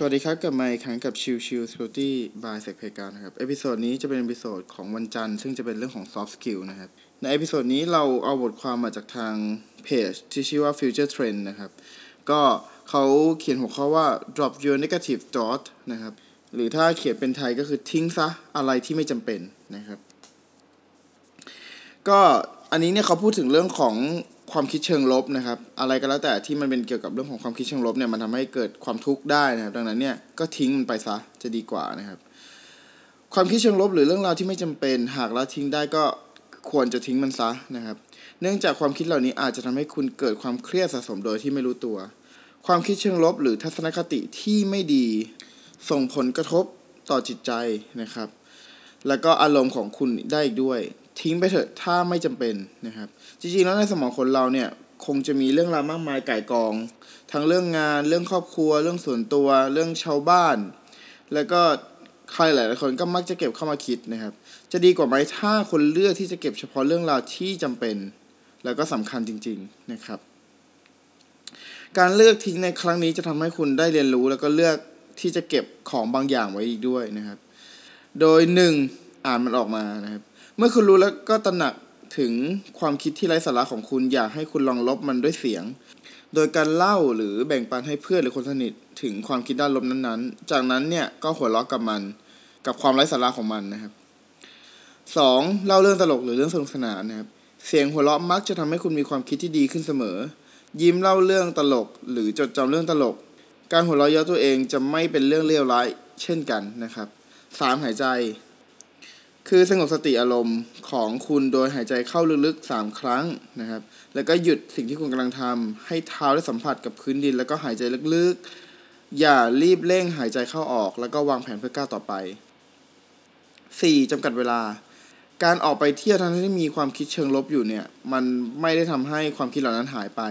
สวัสดีครับ กลับมาอีกครั้งกับชิวชิวส e ตตี้บายเซกเพกานะครับ episode นี้จะเป็น episode ของวันจันทร์ ซึ่งจะเป็นเรื่องของ soft skill นะครับ ใน episode นี้เราเอาบทความมาจากทางเพจที่ชื่อว่า future trend นะครับ ก็เขาเขียนหัวข้อว่า drop your negative thought นะครับ หรือถ้าเขียนเป็นไทยก็คือทิ้งซะอะไรที่ไม่จำเป็นนะครับ ก็อันนี้เนี่ยเขาพูดถึงเรื่องของ ความคิดเชิงลบนะครับ อะไรก็แล้วแต่ที่มันเป็นเกี่ยวกับเรื่องของความคิดเชิงลบเนี่ยมันทำให้เกิดความทุกข์ได้นะครับ ดังนั้นเนี่ยก็ทิ้งมันไปซะจะดีกว่านะครับ ความคิดเชิงลบหรือเรื่องราวที่ไม่จำเป็น หากละทิ้งได้ก็ควรจะทิ้งมันซะนะครับ เนื่องจากความคิดเหล่านี้อาจจะทำให้คุณเกิดความเครียดสะสมโดยที่ไม่รู้ตัว ความคิดเชิงลบหรือทัศนคติที่ไม่ดี ส่งผลกระทบต่อจิตใจนะครับ แล้วก็อารมณ์ของคุณได้อีกด้วย ทิ้งไปเถอะถ้าไม่จำเป็นนะครับ จริงๆแล้วในสมองคนเราเนี่ยคงจะมีเรื่องราวมากมายไก่กอง ทั้งเรื่องงานเรื่องครอบครัว เรื่องส่วนตัว เรื่องชาวบ้าน แล้วก็ใครหลายๆคนก็มักจะเก็บเข้ามาคิดนะครับ จะดีกว่าไหมถ้าคนเลือกที่จะเก็บเฉพาะเรื่องราวที่จำเป็น แล้วก็สำคัญจริง ๆนะครับ การเลือกทิ้งในครั้งนี้จะทำให้คุณได้เรียนรู้ แล้วก็เลือกที่จะเก็บของบางอย่างไว้อีกด้วยนะครับ โดยหนึ่งอ่านมันออกมานะครับ เมื่อคุณรู้แล้วก็ตระหนักถึงความคิดที่ไร้สาระของคุณอยากให้คุณลองลบมันด้วยเสียง โดยการเล่าหรือแบ่งปันให้เพื่อนหรือคนสนิทถึงความคิดด้านลบนั้นๆ จากนั้นเนี่ยก็หัวเราะกับมัน กับความไร้สาระของมันนะครับสองเล่าเรื่องตลกหรือเรื่องสนุกสนานนะครับ เสียงหัวเราะมักจะทำให้คุณมีความคิดที่ดีขึ้นเสมอ ยิ้มเล่าเรื่องตลกหรือจดจำเรื่องตลก การหัวเราะเยาะตัวเองจะไม่เป็นเรื่องเลวร้ายเช่นกันนะครับสามหายใจ คือสงบสติอารมณ์ของคุณโดยหายใจเข้าลึกๆสามครั้งนะครับ แล้วก็หยุดสิ่งที่คุณกำลังทำให้เท้าได้สัมผัสกับพื้นดิน แล้วก็หายใจลึกๆ อย่ารีบเร่งหายใจเข้าออก แล้วก็วางแผนเพื่อก้าวต่อไป 4. จำกัดเวลา การออกไปเที่ยวทั้งที่มีความคิดเชิงลบอยู่เนี่ย มันไม่ได้ทำให้ความคิดเหล่านั้นหายไป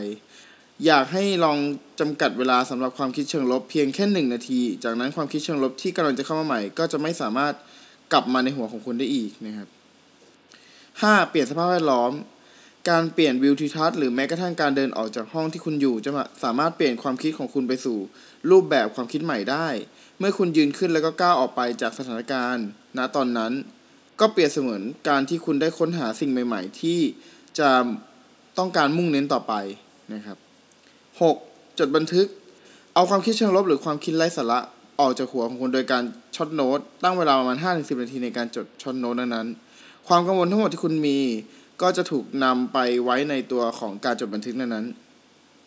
อยากให้ลองจำกัดเวลาสำหรับความคิดเชิงลบเพียงแค่หนึ่งนาที จากนั้นความคิดเชิงลบที่กำลังจะเข้ามาใหม่ ก็จะไม่สามารถ กลับมาในหัวของคุณได้อีกนะครับห้าเปลี่ยนสภาพแวดล้อม การเปลี่ยนวิวทิวทัศน์หรือแม้กระทั่งการเดินออกจากห้องที่คุณอยู่ จะสามารถเปลี่ยนความคิดของคุณไปสู่ รูปแบบความคิดใหม่ได้ เมื่อคุณยืนขึ้นแล้วก็ก้าวออกไปจากสถานการณ์ ณตอนนั้น ก็เปรียบเสมือนการที่คุณได้ค้นหาสิ่งใหม่ ๆ ที่จะต้องการมุ่งเน้นต่อไปนะครับ 6. จดบันทึก เอาความคิดเชิงลบหรือความคิดไร้สาระ ออกจากหัวของคุณโดยการ short note ตั้งเวลาประมาณ 5-10 นาทีในการจด short note นั้นๆความกังวลทั้งหมดที่คุณมี ก็จะถูกนำไปไว้ในตัวของการจดบันทึกนั้น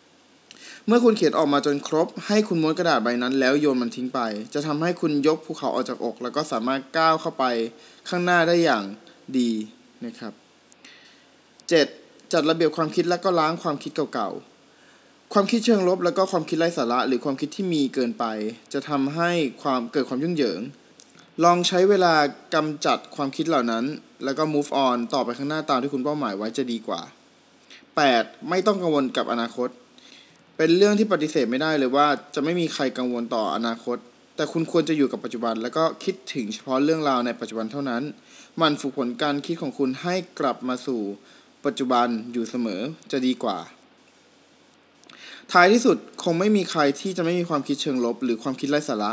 ๆ เมื่อคุณเขียนออกมาจนครบ ให้คุณม้วนกระดาษใบนั้น แล้วโยนมันทิ้งไป จะทำให้คุณยกภูเขาออกจากอก แล้วก็สามารถก้าวเข้าไปข้างหน้าได้อย่างดีนะครับ 7. จัดระเบียบความคิดและก็ล้างความคิดเก่าๆ ความคิดเชิงลบแล้วก็ความคิดไร้สาระ หรือความคิดที่มีเกินไป จะทำให้ความเกิดความยุ่งเหยิง ลองใช้เวลากำจัดความคิดเหล่านั้น แล้วก็ move on ต่อไปข้างหน้าตามที่คุณเป้าหมายไว้จะดีกว่า 8. ไม่ต้องกังวลกับอนาคต เป็นเรื่องที่ปฏิเสธไม่ได้เลยว่าจะไม่มีใครกังวลต่ออนาคต แต่คุณควรจะอยู่กับปัจจุบัน แล้วก็คิดถึงเฉพาะเรื่องราวในปัจจุบันเท่านั้น มันฝึกผลการคิดของคุณให้กลับมาสู่ปัจจุบันอยู่เสมอจะดีกว่า ท้ายที่สุดคงไม่มีใครที่จะไม่มีความคิดเชิงลบ หรือความคิดไร้สาระ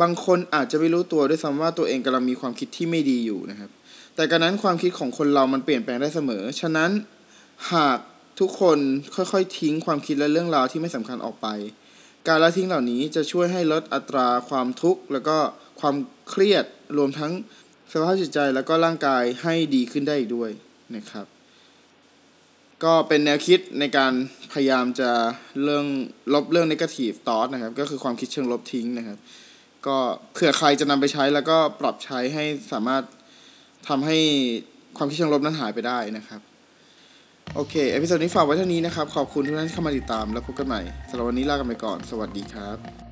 บางคนอาจจะไม่รู้ตัวด้วยซ้ำว่าตัวเองกำลังมีความคิดที่ไม่ดีอยู่นะครับ แต่การนั้นความคิดของคนเรามันเปลี่ยนแปลงได้เสมอ ฉะนั้นหากทุกคนค่อยๆ ทิ้งความคิดและเรื่องราวที่ไม่สำคัญออกไป การละทิ้งเหล่านี้จะช่วยให้ลดอัตราความทุกข์ แล้วก็ความเครียดรวมทั้งสภาพจิตใจแล้วก็ร่างกายให้ดีขึ้นได้อีกด้วยนะครับ ก็เป็นแนวคิดในการพยายามจะเรื่องลบเรื่อง negative thought นะครับ ก็คือความคิดเชิงลบทิ้งนะครับ ก็เผื่อใครจะนำไปใช้แล้วก็ปรับใช้ให้สามารถทำให้ความคิดเชิงลบนั้นหายไปได้นะครับ โอเค episode นี้ฝากไว้เท่านี้นะครับ ขอบคุณทุกท่านที่เข้ามาติดตามแล้วพบกันใหม่สำหรับวันนี้ลากันไปก่อน สวัสดีครับ